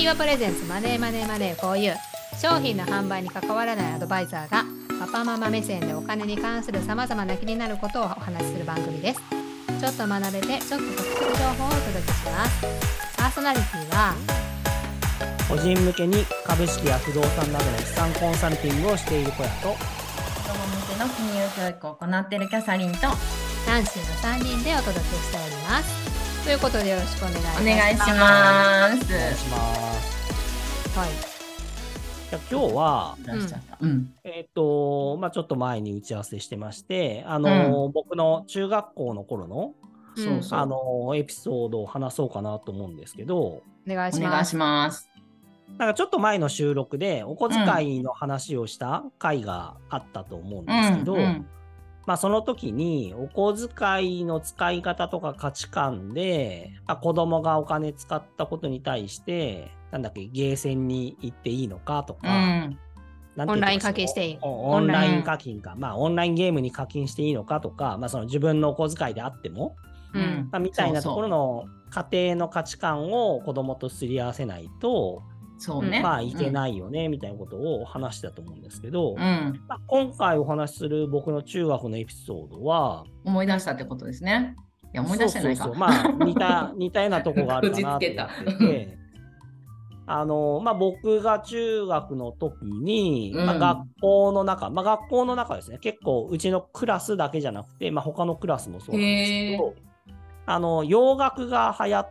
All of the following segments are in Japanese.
ミーバプレゼンツマネーマネーマネー 4U 商品の販売に関わらないアドバイザーがパパママ目線でお金に関するさまざまな気になることをお話しする番組です。ちょっと学べてちょっと得する情報をお届けしますパーソナリティは個人向けに株式や不動産などの資産コンサルティングをしている小屋と。子供向けの金融教育を行っているキャサリンとナンシーの3人でお届けしておりますということでよろしくお願いしますお願いします。お願いしますはいじゃあ今日は。うん。えっ、とまあちょっと前に打ち合わせしてましてあの、僕の中学校の頃のうんそうそう。あのエピソードを話そうかなと思うんですけどお願いしますお願いします。なんかちょっと前の収録でお小遣いの話をした回があったと思うんですけど、うんまあその時にお小遣いの使い方とか価値観で、まあ、子供がお金使ったことに対して、なんだっけ、ゲーセンに行っていいのかとか、うん。オンライン課金していい。おオンライン課金か、まあオンラインゲームに課金していいのかとか、まあその自分のお小遣いであっても、うん。うんまあ、みたいなところの家庭の価値観を子供とすり合わせないと、そうね。まあいけい。ないよね、みたいなことを話したと思うんですけど、うん。まあ、今回お話しする僕の中学のエピソードは、思い出したってことですね。いや、思い出してないか。そうそうそうまあ似た 似たようなとこがあるかなと思ってて あのまあ僕が中学の時に、まあ、うん学校の中、まあ学校の中ですね結構うちのクラスだけじゃなくて、まあ、他のクラスもそうなんですけどあの洋楽が流行っ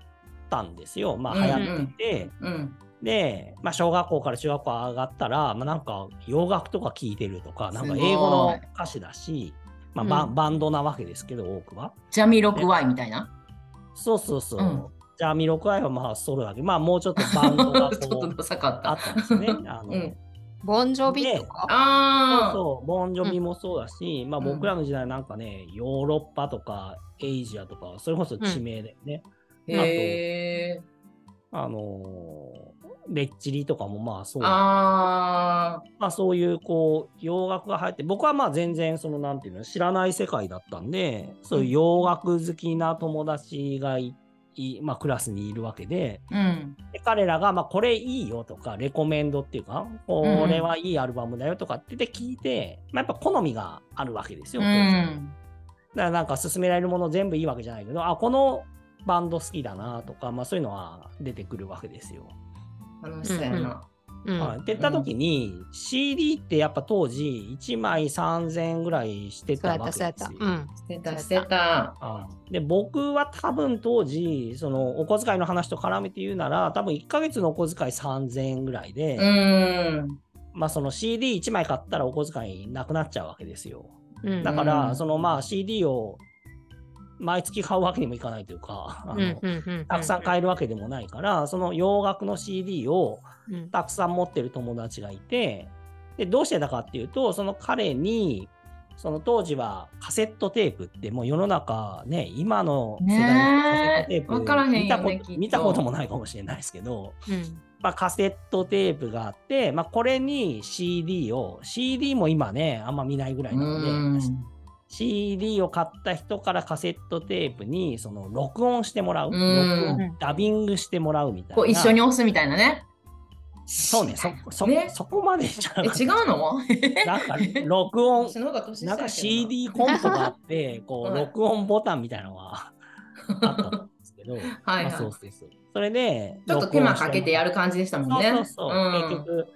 たんですよまあ流行ってて、うん。で、まあ、小学校から中学校上がったら、まあ、なんか洋楽とか聴いてるとかなんか英語の歌詞だし、まあバうんバンドなわけですけど多くは。ジャミロクワイみたいな？そうそうそう。うんじゃあ、ミロクワイはまあソロだけど、まあもうちょっと バンドがちょっことうダサかっあた。ったんですね。あのうんボンジョビとか？そうあそう、ボンジョビもそうだし、まあうん僕らの時代なんかね、ヨーロッパとかエイジアとか、それこそ地名だよね。あ。へえ。あのーレッチリとかもまあそう。あまあそういうこう洋楽が入って僕はまあ全然そのなんていうの知らない世界だったんでそういう洋楽好きな友達がいいまあクラスにいるわけであ。うん。で彼らがまあこれいいよとかレコメンドっていうかこれはいいアルバムだよとかって言って聞いて、まあ、やっぱ好みがあるわけですよ。うん。だからなんか勧められるもの全部いいわけじゃないけどあこのバンド好きだなとか、まあ、そういうのは出てくるわけですよ。楽しそうやな。うんはい、って言った時に、CD ってやっぱ当時1枚3000円ぐらいしてたわけですよ。してた、してた。はいで僕は多分当時そのお小遣いの話と絡めて言うなら多分1ヶ月のお小遣い3000円ぐらいで、うん。まあその CD1 枚買ったらお小遣いなくなっちゃうわけですよ。うんだから、うんそのまあ CD を毎月買うわけにもいかないというか、あのうんうんうんたくさん買えるわけでもないから、その洋楽の CD をうん。たくさん持ってる友達がいて、でどうしてたかっていうと、その彼に、その当時はカセットテープってもう世の中ね、今の世代のカセットテープ、見たこと見たこともないかもしれないですけど、うん。まあ、カセットテープがあって、まあ、これに CD を、CD も今ね、あんま見ないぐらいなので、うん CD を買った人からカセットテープにその録音してもらう、うダビングしてもらうみたいな。こう一緒に押すみたいなね。そうね、そそ,、ねそこまでじゃな違うの？なんか録音、な。んか CD コンポがあって、こう、は い録音ボタンみたいなのが あったんですけど、はいまあはいそうそうそれで、ちょっと手間かけてやる感じでしたもんね。そうそうそう、ん。結局、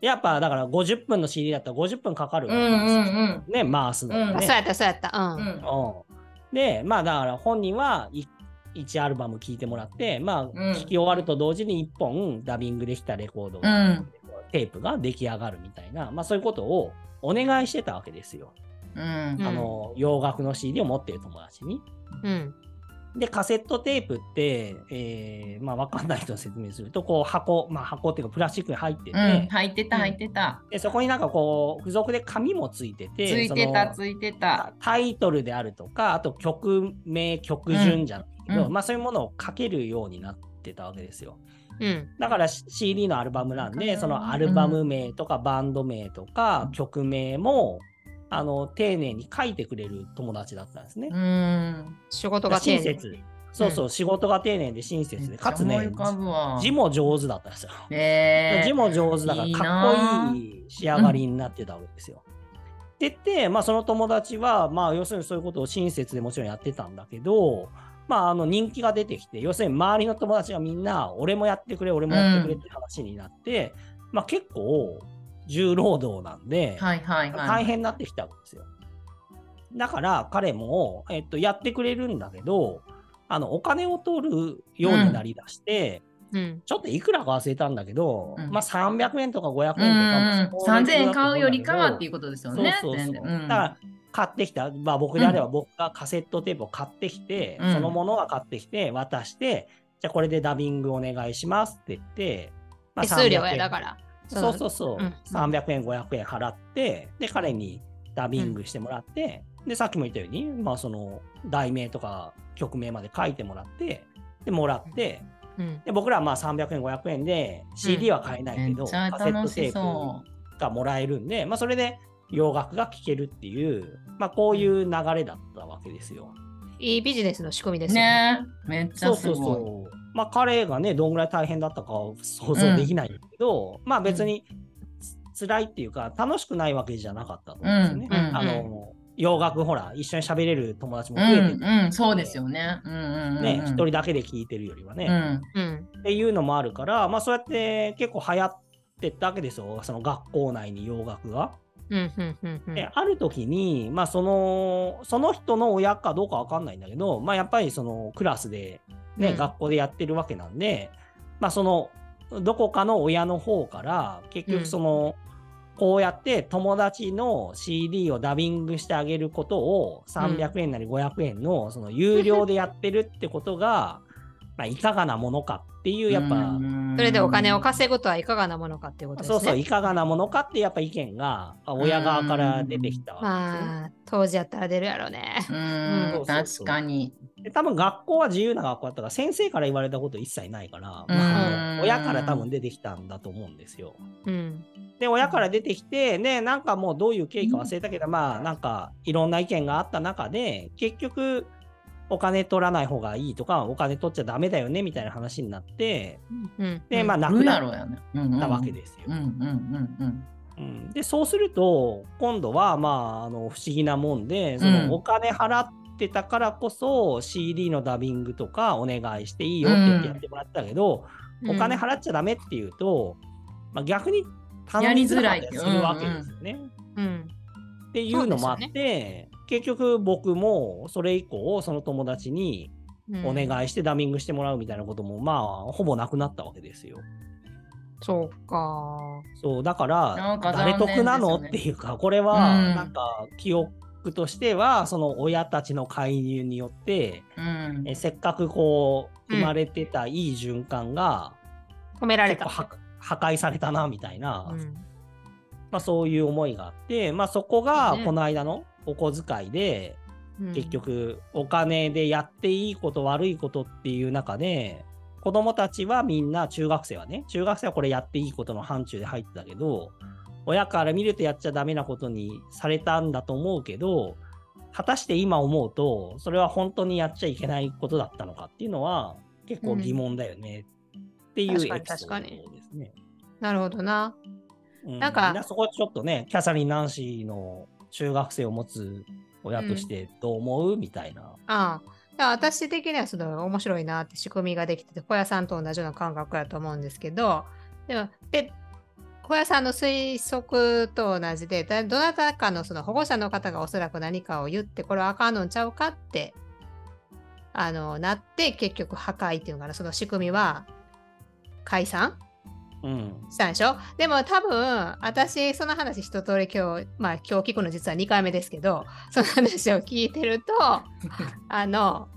やっぱだから50分の CD だったら50分かかるわうんけですよ。うんうん。ね、回すのにうんそうやったそうやったうんうんうんで、まあだから本人はい1アルバム聴いてもらって、まあん聴き終わると同時に1本ダビングできたレコード、うんテープが出来上がるみたいな、まあそういうことをお願いしてたわけですよ。うんうんあの、洋楽の CD を持ってる友達に。うんで、カセットテープって、えーまあわかんない人の説明すると、こう箱、まあ箱っていうかプラスチックに入ってて、うん、入ってた入ってた。でそこになんかこう付属で紙もついてて、ついてたついてた。タイトルであるとか、あと曲名、曲順じゃないけど、うん。まあそういうものを書けるようになってたわけですよ。うん。だから CD のアルバムなんで、うんそのアルバム名とかバンド名とか曲名も、あの丁寧に書いてくれる友達だったんですね。うん。仕事が丁寧親切。そうそう、仕事が丁寧で親切で、かつね、字も上手だったんですよ。えー、字も上手だから、かっこいい仕上がりになってたわけですよ。って言って、まあ、その友達は、まあ、要するにそういうことを親切でもちろんやってたんだけど、まあ、あの人気が出てきて、要するに周りの友達がみんな、俺もやってくれ、俺もやってくれって話になって、うん、まあ、結構、重労働なんで、はいはいはい、大変になってきたわけですよ。だから彼も、えっと、やってくれるんだけど、あのお金を取るようになりだして、うん、ちょっといくらか忘れたんだけど、うん、まあ300円とか500円とか、うん、3000円買うよりかはっていうことですよね。そうそうそう。だから買ってきた、まあ、僕であれば僕がカセットテープを買ってきて、そのものは買ってきて渡して、じゃあこれでダビングお願いしますって言って、まあ、手数料やだから。そうそうそう、うん、300円、500円払って、で、彼にダビングしてもらって、で、さっきも言ったように、まあ、その、題名とか曲名まで書いてもらって、で、もらって、うん、で僕らはまあ300円、500円で CD は買えないけど、うん、カセットテープがもらえるんで、まあ、それで洋楽が聴けるっていう、まあ、こういう流れだったわけですよ。いいビジネスの仕組みですよね。ね。めっちゃすごい。そうそうそうまあ、彼がね、どんぐらい大変だったかは想像できないけど、うん、まあ別に辛いっていうか、楽しくないわけじゃなかったと思うんですよね。うんうん、あの洋楽ほら一緒に喋れる友達も増えてる、うんうん、そうですよね。うんうんうん、ね一人だけで聞いてるよりはね、うん、っていうのもあるからまあそうやって結構流行ってったわけですよ。その学校内に洋楽が。である時に、まあ、そのその人の親かどうか分かんないんだけど、まあ、やっぱりそのクラスで、ね、うん、学校でやってるわけなんで、まあ、そのどこかの親の方から結局その、うんこうやって友達の CD をダビングしてあげることを300円なり500円のその有料でやってるってことが、まあいかがなものかっていうやっぱそれでお金を稼ぐとはいかがなものかっていうことですね。そうそういかがなものかってやっぱ意見が親側から出てきたわけです、ね、まあ当時やったら出るやろうね。うん、確かに。多分学校は自由な学校だったから先生から言われたこと一切ないから、まあ、親から多分出てきたんだと思うんですよ。うん、で親から出てきてねなんかもうどういう経緯か忘れたけど、まあなんかいろんな意見があった中で結局お金取らない方がいいとかお金取っちゃダメだよねみたいな話になって、うん、でまあなくなったわけですよ。でそうすると今度はまああの不思議なもんでそのお金払ってたからこそ CD のダビングとかお願いしていいよって言ってやってもらったけど、お金払っちゃダメっていうと、まあ、逆に頼みづらい。するわけですよね。うん、うん、っていうのもあって、ね、結局僕もそれ以降その友達にお願いしてダミングしてもらうみたいなことも、まあほぼなくなったわけですよ。そうか。そうだから誰得なの？っていうかこれはなんか記憶としてはその親たちの介入によって、うん、えせっかくこう生まれてたいい循環が、止められた。破壊されたなみたいな、うん、まあ、そういう思いがあって、まあ、そこがこの間のお小遣いで、結局お金でやっていいこと悪いことっていう中で子供たちはみんな中学生はね中学生はこれやっていいことの範疇で入ってたけど親から見るとやっちゃダメなことにされたんだと思うけど果たして今思うとそれは本当にやっちゃいけないことだったのかっていうのは結構疑問だよねっていうエピソードですね。なるほどな。うん、なんかそこちょっとねキャサリン・ナンシーの中学生を持つ親としてどう思う、うん、みたいな。ああ私的にはすごい面白いなって仕組みができてて小屋さんと同じような感覚やと思うんですけどでもで小屋さんの推測と同じでどなたかのその保護者の方がおそらく何かを言ってこれはあかんのちゃうかってあのなって結局破壊っていうのかなその仕組みは解散？うん、したんでしょ？でも多分私その話一通り今日まあ今日聞くの実は2回目ですけどその話を聞いてると あの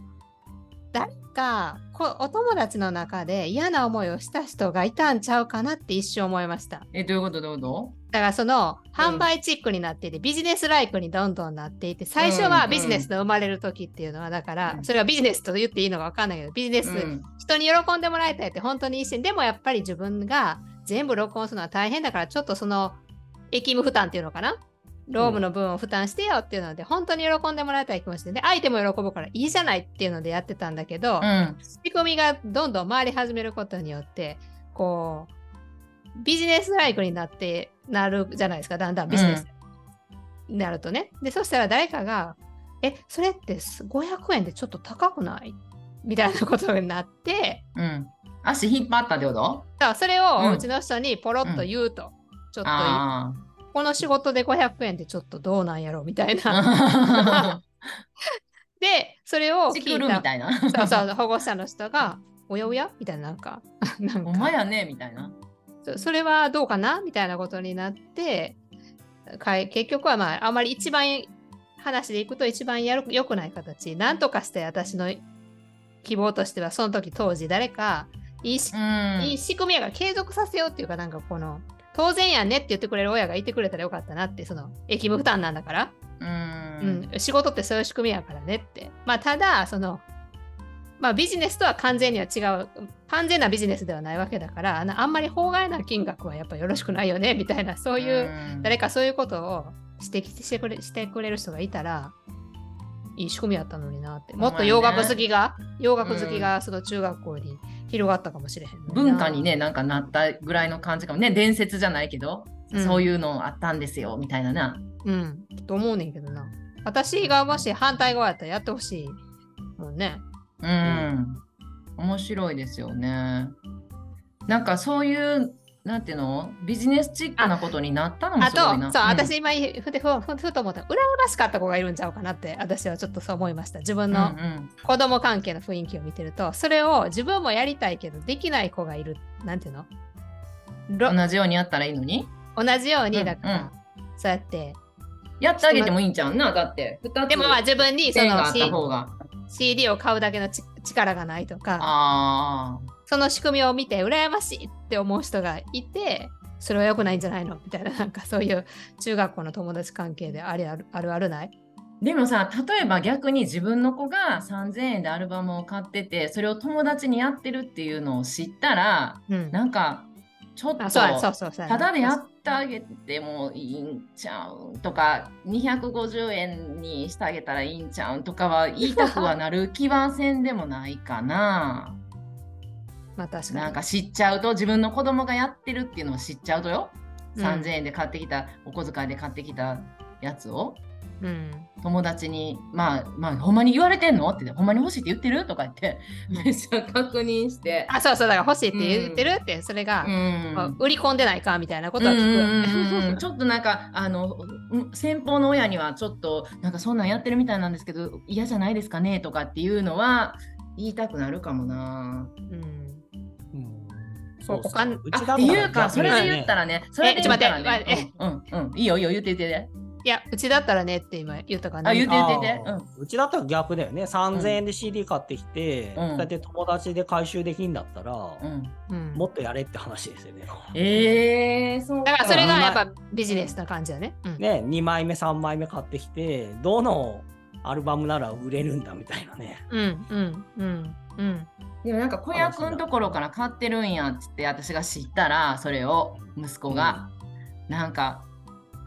誰かこお友達の中で嫌な思いをした人がいたんちゃうかなって一瞬思いました。えどういうこと？どういうこと？だからその販売チックになっていて、うん、ビジネスライクにどんどんなっていて最初はビジネスの生まれる時っていうのはだから、それはビジネスと言っていいのか分かんないけどビジネス、うん、人に喜んでもらいたいって本当に一心でもやっぱり自分が全部録音するのは大変だからちょっとその役務負担っていうのかな？ローブの分を負担してよっていうので、本当に喜んでもらいたい気持ちで、で相手も喜ぶからいいじゃないっていうのでやってたんだけど、うん、仕組みがどんどん回り始めることによって、こう、ビジネスライクになってなるじゃないですか、だんだんビジネスになるとね。で、そしたら誰かが、え、それって500円でちょっと高くない？みたいなことになって、うん、足引っ張ったってこと？それをうちの人にポロッと言うと、うん、ちょっとこの仕事で500円ってちょっとどうなんやろみたいな。で、それを聞いた。みたいな。そうそう、保護者の人が、おやおや？みたいな、なんか。なんかお前やねみたいなそ。それはどうかなみたいなことになって、結局はまあ、あまり一番話でいくと一番やる良くない形。なんとかして私の希望としては、その時当時誰かいいし、いい仕組みやから継続させようっていうか、なんかこの、当然やねって言ってくれる親がいてくれたらよかったなって、その、駅務負担なんだから。うん、うん、仕事ってそういう仕組みやからねって。まあ、ただ、その、まあ、ビジネスとは完全には違う、完全なビジネスではないわけだから、あんまり法外な金額はやっぱよろしくないよね みたいな、そういう、誰かそういうことを指摘してくれしてくれる人がいたら、いい仕組みやったのになって。もっと洋楽好きが、ね、洋楽好きがその中学校に広がったかもしれへん文化にねなんかなったぐらいの感じかも。ね伝説じゃないけど、うん、そういうのあったんですよみたいなな。うん。と思うねんけどな。私がもし反対側やったらやってほしいもんね。うん、面白いですよね。なんかそういうなんていうの？ビジネスチックなことになったのもすごいな。あと、そう、うん、私今ふふふと思ったら、羨ましかった子がいるんちゃうかなって、私はちょっとそう思いました。自分の子供関係の雰囲気を見てると、それを自分もやりたいけど、できない子がいる。なんていうの？同じようにやったらいいのに？同じように、だから、うんうん、そうやって。やってあげてもいいんちゃうな、だって。でもまあ自分にその CD を買うだけの力がないとか。ああ。その仕組みを見て羨ましいって思う人がいてそれは良くないんじゃないの？みたいななんかそういう中学校の友達関係でありあるあるあるない？でもさ例えば逆に自分の子が3000円でアルバムを買っててそれを友達にやってるっていうのを知ったら、うん、なんかちょっとただでやってあげてもいいんちゃうとか250円にしてあげたらいいんちゃうとかは言いたくはなる気はせんでもないかな。まあ確かに。なんか知っちゃうと自分の子供がやってるっていうのを知っちゃうとよ、うん、3000円で買ってきたお小遣いで買ってきたやつを、うん、友達にまあまあほんまに言われてんのってほんまに欲しいって言ってるとか言ってめっちゃ確認してあそうそうだから欲しいって言ってるって、うん、それが、まあ、売り込んでないかみたいなことは聞く。ちょっとなんかあの先方の親にはちょっとなんかそんなんやってるみたいなんですけど嫌じゃないですかねとかっていうのは言いたくなるかもな。うんそうお金っていうか、それで言ったらね、それで言ったらね、うんうん、いいよいいよ言って言っていや、うちだったらねって今言ったかな。あ、言って言って言って。うちだったら逆だよね。3000円で CD 買ってきて、うん、だって友達で回収できんだったら、うん、もっとやれって話ですよね。ええー、そうだからそれがやっぱビジネスな感じだね。うん、ね、2枚目、3枚目買ってきて、どのアルバムなら売れるんだみたいなね。うんうんうんうん。でもなんか子役のところから買ってるんやっつって私が知ったらそれを息子が、うん、なんか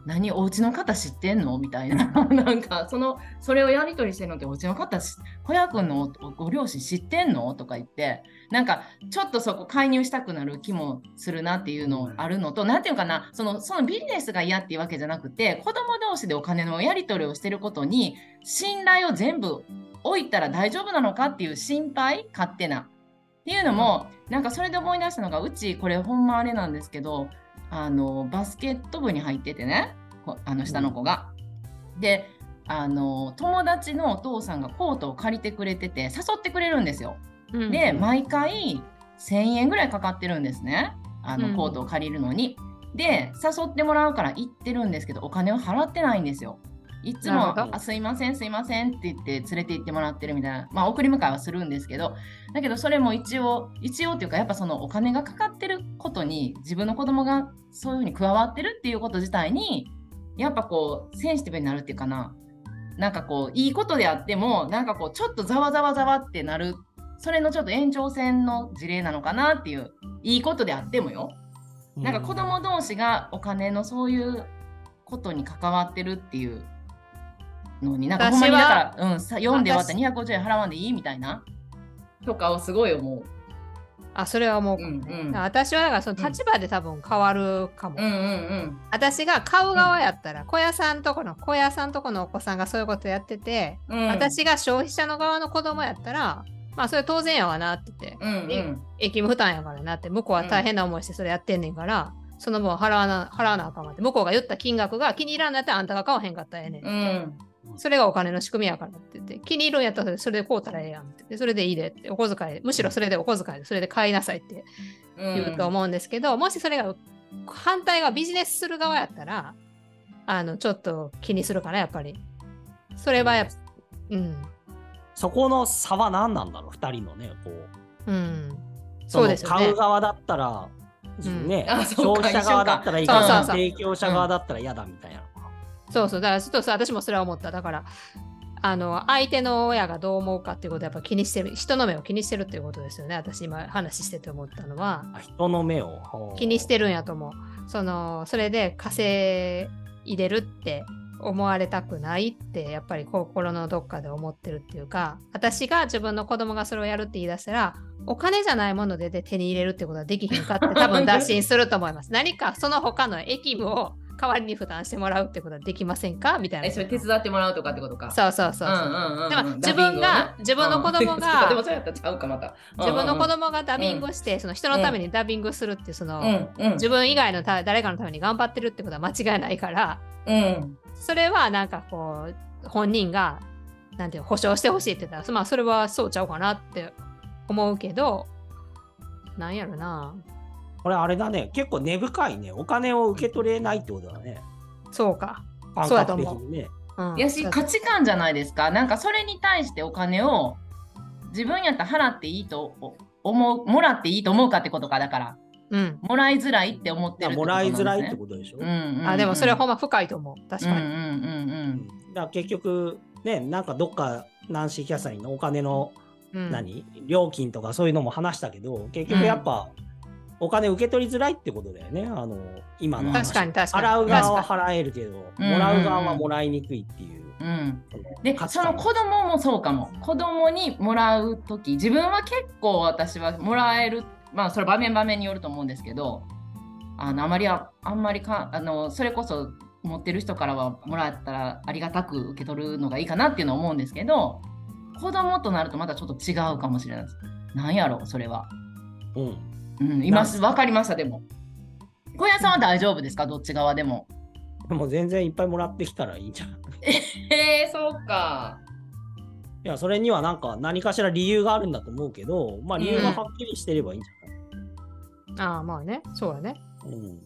何お家の方知ってんのみたいな。なんかそのそれをやり取りしてるのってお家の方子役のご両親知ってんのとか言ってなんかちょっとそこ介入したくなる気もするなっていうのあるのと何て言うかなそのそのビジネスが嫌っていうわけじゃなくて子供同士でお金のやり取りをしてることに信頼を全部置いたら大丈夫なのかっていう心配勝手な。っていうのも、なんかそれで思い出したのがうちこれほんまあれなんですけどあのバスケット部に入っててねあの下の子が。であの友達のお父さんがコートを借りてくれてて誘ってくれるんですよ。うん、で毎回1,000円ぐらいかかってるんですねあのコートを借りるのに。うん、で誘ってもらうから行ってるんですけどお金を払ってないんですよ。いつもあすいませんすいませんって言って連れて行ってもらってるみたいなまあ送り迎えはするんですけどだけどそれも一応一応っていうかやっぱそのお金がかかってることに自分の子供がそういうふうに加わってるっていうこと自体にやっぱこうセンシティブになるっていうかな。なんかこういいことであってもなんかこうちょっとざわざわざわってなるそれのちょっと延長線の事例なのかなっていういいことであってもよ。なんか子供同士がお金のそういうことに関わってるっていうのになんかほんまにだから、うん、読んで終わったら250円払わんでいいみたいな。とかをすごい思う。あそれはもう、うんうん、私はだからその立場で多分変わるかも、うんうんうん、私が買う側やったら、うん、小屋さんとこの小屋さんとこのお子さんがそういうことやってて、うん、私が消費者の側の子供やったらまあそれ当然やわなって言って、うんうん、駅務負担やからなって向こうは大変な思いしてそれやってんねんから、その分払わな払わなあかんわって向こうが言った金額が気に入らんのやったらあんたが買わへんかったらええねん、うんそれがお金の仕組みやからって言って、気に入るんやったらそれで買うたらええやんって。それでいいでって、お小遣い、むしろそれでお小遣いで、それで買いなさいって言うと思うんですけど、うん、もしそれが反対がビジネスする側やったら、あの、ちょっと気にするかな、やっぱり。それはやっぱ、うん。そこの差は何なんだろう、2人のね、こう。うん。そうですよね。買う側だったら、うん、ね、消費者側だったらいいけど、提供者側だったら嫌だみたいな。そうそう。だからちょっと私もそれは思った。だからあの相手の親がどう思うかっていうことをやっぱ気にしてる人の目を気にしてるっていうことですよね。私今話してて思ったのは。人の目を？気にしてるんやと思う。そのそれで稼いでるって思われたくないってやっぱり心のどっかで思ってるっていうか私が自分の子供がそれをやるって言い出したらお金じゃないもので手に入れるってことはできひんかって多分打診 すると思います。何かその他の駅務を代わりに負担してもらうってことはできませんか？みたいな。え、それ手伝ってもらうとかってことか。そうそうそう。でも自分が、自分の子供が、でもそうやったらちゃうかまた。自分の子供がダビングして、その人のためにダビングするってその、自分以外の誰かのために頑張ってるってことは間違いないから、うん、それはなんかこう、本人が、なんていう保証してほしいって言ったら、まあそれはそうちゃうかなって思うけど、なんやろな。これあれだね、結構根深いね。お金を受け取れないってことだね。そうか。そうだと思う。ね。うん、やし価値観じゃないですか。なんかそれに対してお金を自分やったら払っていいと思う、もらっていいと思うかってことかだから。うん、もらいづらいって思ってる、ね、もらいづらいってことでしょ。うんうんうん、あでもそれはほんま深いと思う。確かに。うんうんうんうん、だから結局ね、なんかどっかナンシー・キャサリンのお金の、うん、何？料金とかそういうのも話したけど結局やっぱ、うんお金受け取りづらいってことだよね。あの今の確かに確かに。払う側は払えるけど、もらう側はもらいにくいっていう。うん、でその子供もそうかも子供にもらう時自分は結構私はもらえるまあそれ場面場面によると思うんですけどあのあまりああんまりかあのそれこそ持ってる人からはもらったらありがたく受け取るのがいいかなっていうのは思うんですけど子供となるとまたちょっと違うかもしれないです。なんやろそれは。うんうん、います。わかりました、でも。小屋さんは大丈夫ですか？どっち側でも。もう全然いっぱいもらってきたらいいんじゃん。えー、そうか。いや、それにはなんか何かしら理由があるんだと思うけど、まあ理由がはっきりしてればいいんじゃない、うん、ああ、まあね、そうだね。うん。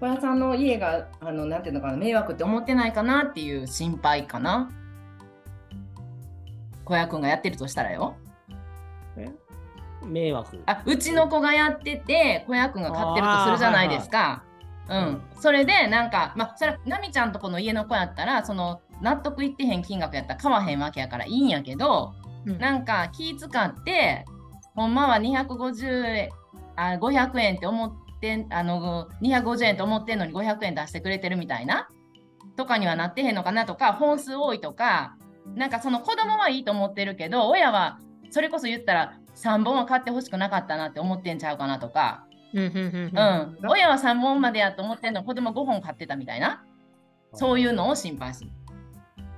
小屋さんの家が、あの、なんていうのかな、迷惑って思ってないかなっていう心配かな。小屋くんがやってるとしたらよ。え？迷惑。あうちの子がやってて子役が飼ってるとするじゃないですか。うん、それでなんかまあそれなみちゃんとこの家の子やったらその納得いってへん金額やったら買わへんわけやからいいんやけど、うん、なんか気使ってほんまは250円あ500円って思ってあの250円と思ってんのに500円出してくれてるみたいなとかにはなってへんのかなとか本数多いとかなんかその子供はいいと思ってるけど親はそれこそ言ったら3本は買ってほしくなかったなって思ってんちゃうかなとか、うん、親は3本までやと思ってんの子供5本買ってたみたいなそういうのを心配する。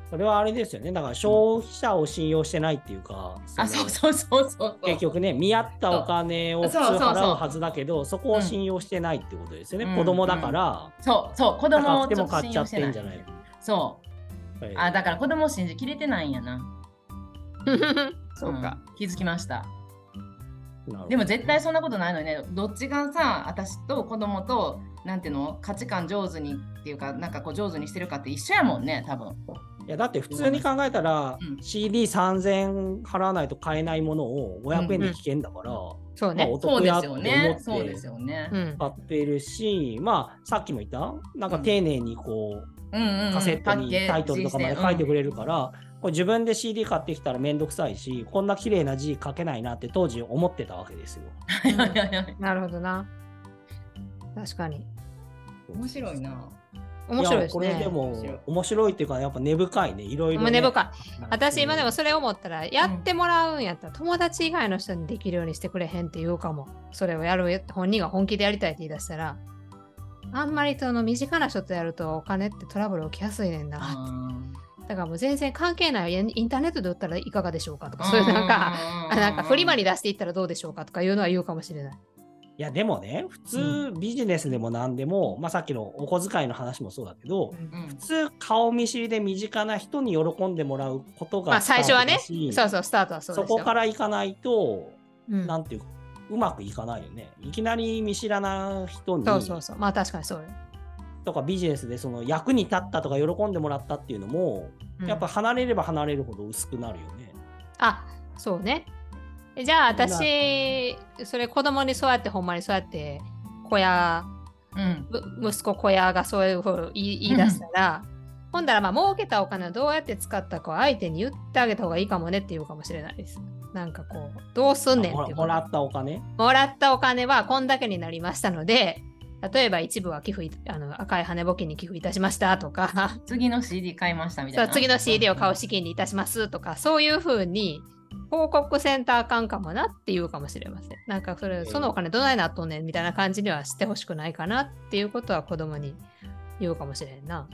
それはあれですよね。だから消費者を信用してないっていうか、あそうそうそうそう結局ね、見合ったお金を普通払うはずだけど、そこを信用してないってことですよね。うん、子供だから、うん、そうそう、子供をちょっと信用してない。そう。はい、あだから子供を信じきれてないんやな。そうか、うん、気づきました。でも絶対そんなことないのにね。どっちがさ私と子供となんていうの？価値観上手にっていうかなんかこう上手にしてるかって一緒やもんね多分。いやだって普通に考えたら、うん、CD3000 円払わないと買えないものを500円で聞けんだから、うんうん、そうね、まあ、お得やって思ってそうですよね。買ってるし、まあさっきも言った？なんか丁寧にこう、カセットにタイトルとかまで書いてくれるから、これ自分で CD 買ってきたらめんどくさいし、こんな綺麗な字書けないなって当時思ってたわけですよ。なるほどな。確かに。面白いな。面白いですね。これでも面白いっていうか、やっぱ根深いね、いろいろ、ね。根深い。私今でもそれ思ったら、やってもらうんやったら、友達以外の人にできるようにしてくれへんって言うかも。それをやる、本人が本気でやりたいって言い出したら、あんまりその身近な人とやるとお金ってトラブル起きやすいねんな。だからもう全然関係ない。インターネットで売ったらいかがでしょうかとか、そういうなんか、なんかフリマに出していったらどうでしょうかとかいうのは言うかもしれない。いやでもね普通ビジネスでも何でも、うん、まあ、さっきのお小遣いの話もそうだけど、うん、普通顔見知りで身近な人に喜んでもらうことがまあ、最初はねそうそうスタートはそうそこからいかないと、うん、なんていううまくいかないよね。いきなり見知らない人にそうそうそう。まあ確かにそうとかビジネスでその役に立ったとか喜んでもらったっていうのも、やっぱ離れれば離れるほど薄くなるよね。あそうね。じゃあ私、それ子供にそうやってほんまにそうやって小屋、うん、息子小屋がそういうふうに言い出したら、ほんだらまあ儲けたお金をどうやって使ったかを相手に言ってあげた方がいいかもねって言うかもしれないです。なんかこう、どうすんねんってもらったお金？もらったお金はこんだけになりましたので、例えば一部は寄付あの赤い羽募金に寄付いたしましたとか 次の CD 買いましたみたいな次の CD を買う資金にいたしますとかそういうふうに広告センターかんかもなっていうかもしれません。なんかそれ、そのお金どないなっとんねんみたいな感じにはしてほしくないかなっていうことは子供に言うかもしれんな。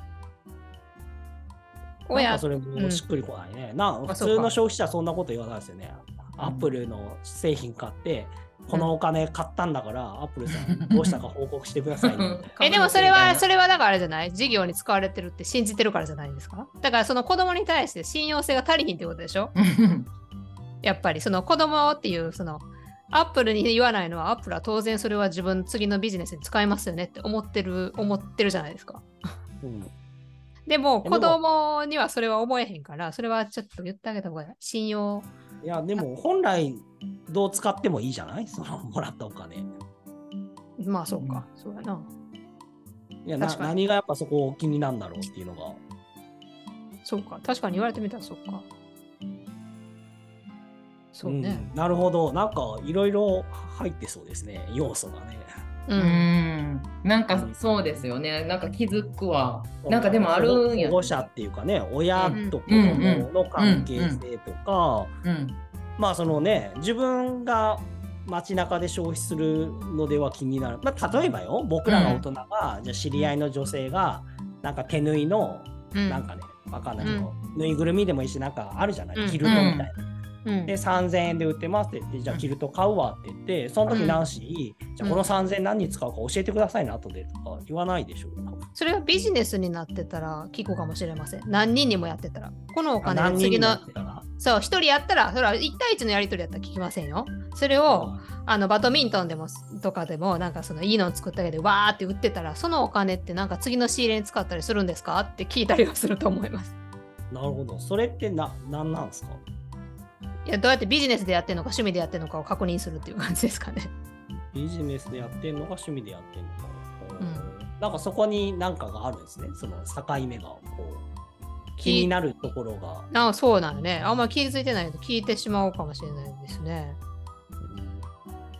親それもしっくりこないね。うん、な普通の消費者そんなこと言わないですよね。アップルの製品買って、このお金買ったんだから、アップルさんどうしたか報告してください、ね、えでもそれはそれはだからあれじゃない事業に使われてるって信じてるからじゃないですかだからその子供に対して信用性が足りひんってことでしょ？やっぱりその子供っていうそのアップルに言わないのはアップルは当然それは自分次のビジネスに使いますよねって思ってる思ってるじゃないですか。うん、でも子供にはそれは思えへんからそれはちょっと言ってあげた方がいい。信用。いやでも本来どう使ってもいいじゃない？そのもらったお金。まあそうか、うん、そうやな。いやな何がやっぱそこ気になるんだろうっていうのが。そうか確かに言われてみたらそうか。そうね、うん、なるほどなんかいろいろ入ってそうですね要素がね。うん、なんかそうですよね。なんか気づくわ。なんかでもあるんや、保護者っていうかね、親と子供の関係性とか、まあそのね、自分が街中で消費するのでは気になる。まあ、例えばよ、僕らが大人が、うん、じゃ知り合いの女性が、なんか手縫いの、なんかね、わかんないけど、ぬいぐるみでもいいし、なんかあるじゃない、キルトみたいな。で3000円で売ってますって言ってじゃあキルト買うわって言ってその時ナンシー、じゃあこの3000円何に使うか教えてくださいね後でとか言わないで。しょそれはビジネスになってたら聞くかもしれません。何人にもやってたら。このお金を次のそう1人やったらそれは1対1のやり取りやったら聞きませんよ。それをあのバドミントンでもとかでもなんかそのいいのを作ったけでわーって売ってたらそのお金ってなんか次の仕入れに使ったりするんですか？って聞いたりはすると思います。なるほど。それってな何なんですか？いやどうやってビジネスでやってるのか趣味でやってるのかを確認するっていう感じですかね。ビジネスでやってるのか趣味でやってるのか。うん、なんかそこに何かがあるんですね。その境目がこう気になるところが。あそうなんね。あんまり気づいてないけど聞いてしまうかもしれないですね。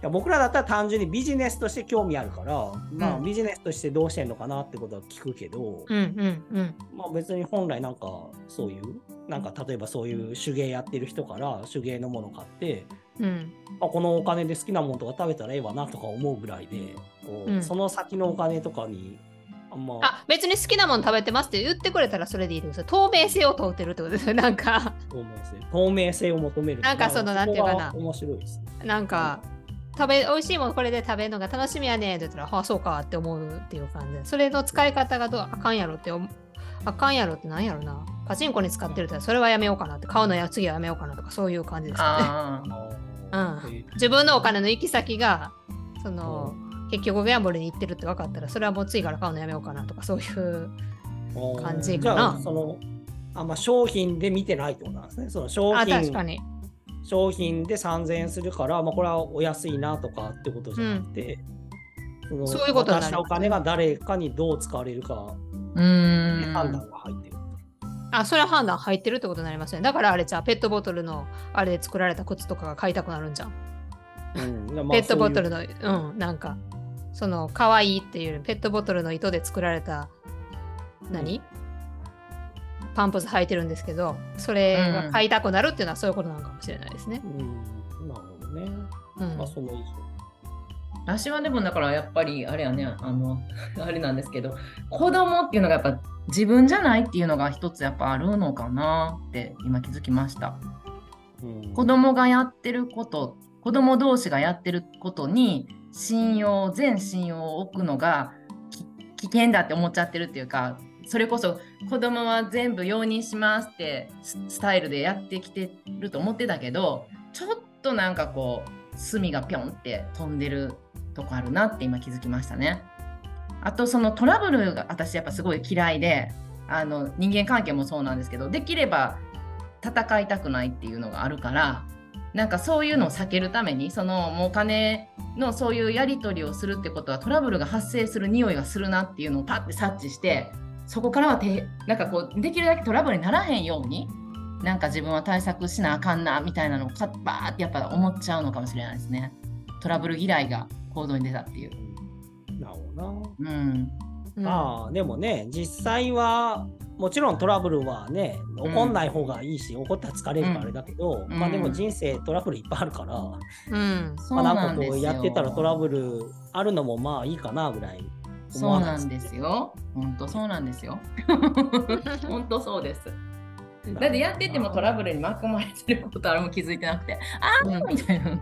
や僕らだったら単純にビジネスとして興味あるから、まあビジネスとしてどうしてんのかなってことは聞くけど、うんうんうん、まあ別に本来なんかそういうなんか例えばそういう手芸やってる人から手芸のもの買って、うん。まあ、このお金で好きなものとか食べたらええわなとか思うぐらいでこう、うん、その先のお金とかにあんまあ別に好きなもの食べてますって言ってくれたらそれでいいです透明性を問うてるってことですよなんか。透明性。透明性を求めるなんかそのなんていうかな。面白いです、ね、なんか、食べ美味しいものこれで食べるのが楽しみやねん。って言ったらああそうかって思うっていう感じで。それの使い方がどうあかんやろってあかんやろってなんやろな。パチンコに使ってるとそれはやめようかなって買うのや次はやめようかなとかそういう感じですかね、うん、自分のお金の行き先がその結局ギャンブルに行ってるって分かったらそれはもう次から買うのやめようかなとかそういう感じかな。そのあんま商品で見てないってことなんですね。その商品確かに商品で3000円するから、まあ、これはお安いなとかってことじゃなくて、うん、そういうこと渡したお金が誰かにどう使われるか判断が入ってる。あ、それは判断入ってるってことになりますね。だからあれじゃあペットボトルのあれで作られた靴とかが買いたくなるんじゃん。うん。まあ、ペットボトルの、う。うん、なんか、その可愛いっていうペットボトルの糸で作られた何、パンプス履いてるんですけどそれが買いたくなるっていうのはそういうことなのかもしれないですね。うん、なるほどね。うん、まあその以上私はでもだからやっぱりあれやねあの あれなんですけど子供っていうのがやっぱ自分じゃないっていうのが一つやっぱあるのかなって今気づきました。うん、子供がやってること子供同士がやってることに信用全信用を置くのが危険だって思っちゃってるっていうかそれこそ子供は全部容認しますってスタイルでやってきてると思ってたけどちょっとなんかこう隅がぴょんって飛んでるとこあるなって今気づきましたね。あとそのトラブルが私やっぱすごい嫌いであの人間関係もそうなんですけどできれば戦いたくないっていうのがあるからなんかそういうのを避けるためにそのもうお金のそういうやり取りをするってことはトラブルが発生する匂いがするなっていうのをパッて察知してそこからはてなんかこうできるだけトラブルにならへんようになんか自分は対策しなあかんなみたいなのをバーってやっぱ思っちゃうのかもしれないですね。トラブル嫌いが行動に出たっていう。なるほどな。うん。ああ、でもね、実際は、もちろんトラブルはね、怒んない方がいいし、うん、怒ったら疲れるからあれだけど、うん、まあでも人生トラブルいっぱいあるから、うん、まあなんかこうやってたらトラブルあるのもまあいいかなぐらいそうなんですよ。本当そうなんですよ。本当そうです。だってやっててもトラブルに巻き込まれてることあれも気づいてなくて、ああ、みたいな。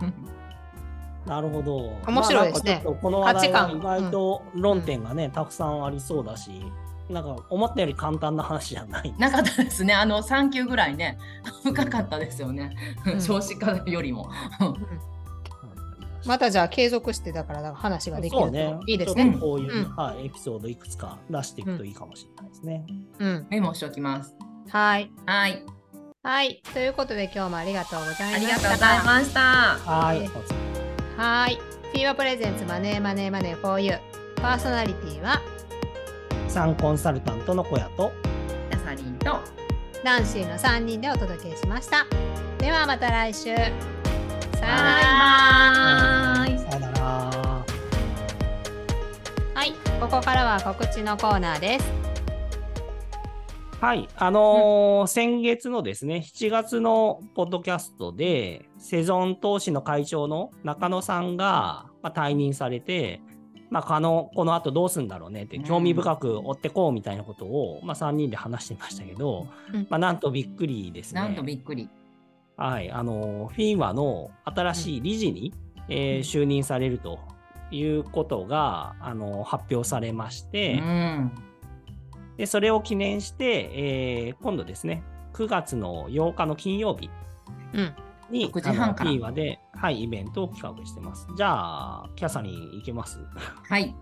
なるほど。面白いですね。まあ、この話題は意外と論点がね、うん、たくさんありそうだし、なんか思ったより簡単な話じゃない。なかったですね。あの3級ぐらいね、深かったですよね。少子化よりも。またじゃあ継続してだから話ができるといいですね。こういう、はい、エピソードいくつか出していくといいかもしれないですね。うん、メモしておきます。はい。はい。はい。ということで今日もありがとうございました。ありがとうございました。はい。はい。フィーバプレゼンツマネーマネーマネー for you。パーソナリティは、サンコンサルタントの小屋と、キャサリンと、ナンシーの3人でお届けしました。ではまた来週。さよなら。さよなら。はい。ここからは告知のコーナーです。はい。あのーうん、先月のですね、7月のポッドキャストで、セゾン投資の会長の中野さんが、まあ、退任されて、まあ、のこの後どうするんだろうねって興味深く追ってこうみたいなことを、まあ、3人で話してましたけど、うん、まあ、なんとびっくりですね。なんとびっくり。はい。あの、フィンワの新しい理事に、うん、えー、就任されるということが、あの、発表されまして、うんで、それを記念して、えー、今度ですね、9月の8日の金曜日に、うん、9時半から。ーで、はい、イベントを企画してます。じゃあ、キャサリン行けます？はい。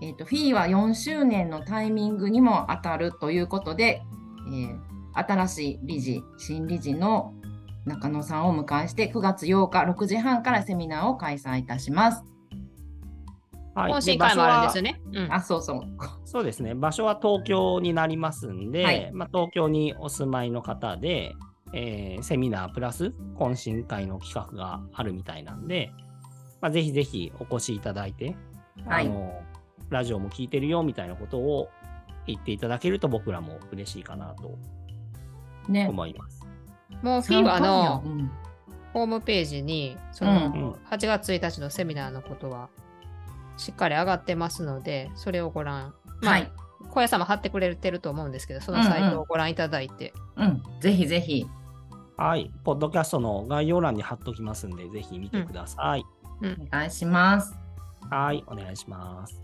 えっ、ー、と、フィーは4周年のタイミングにも当たるということで、えー、新しい理事、新理事の中野さんをお迎えして、9月8日6時半からセミナーを開催いたします。はい、懇親会もあるんですよね。うん、あ、そうそう。そうですね。場所は東京になりますんで、はい、まあ、東京にお住まいの方で、えー、セミナープラス懇親会の企画があるみたいなんで、まあ、ぜひぜひお越しいただいて、はい、あのラジオも聞いてるよみたいなことを言っていただけると僕らも嬉しいかなと思います。ね、もうフィーバーのホームページにその8月1日のセミナーのことはしっかり上がってますので、それをご覧、まあ、はい、小屋さんも貼ってくれてると思うんですけど、そのサイトをご覧いただいて。うん、うん、ぜひぜひ。はい、ポッドキャストの概要欄に貼っときますんで、ぜひ見てください。うん、お願いします。はい、お願いします。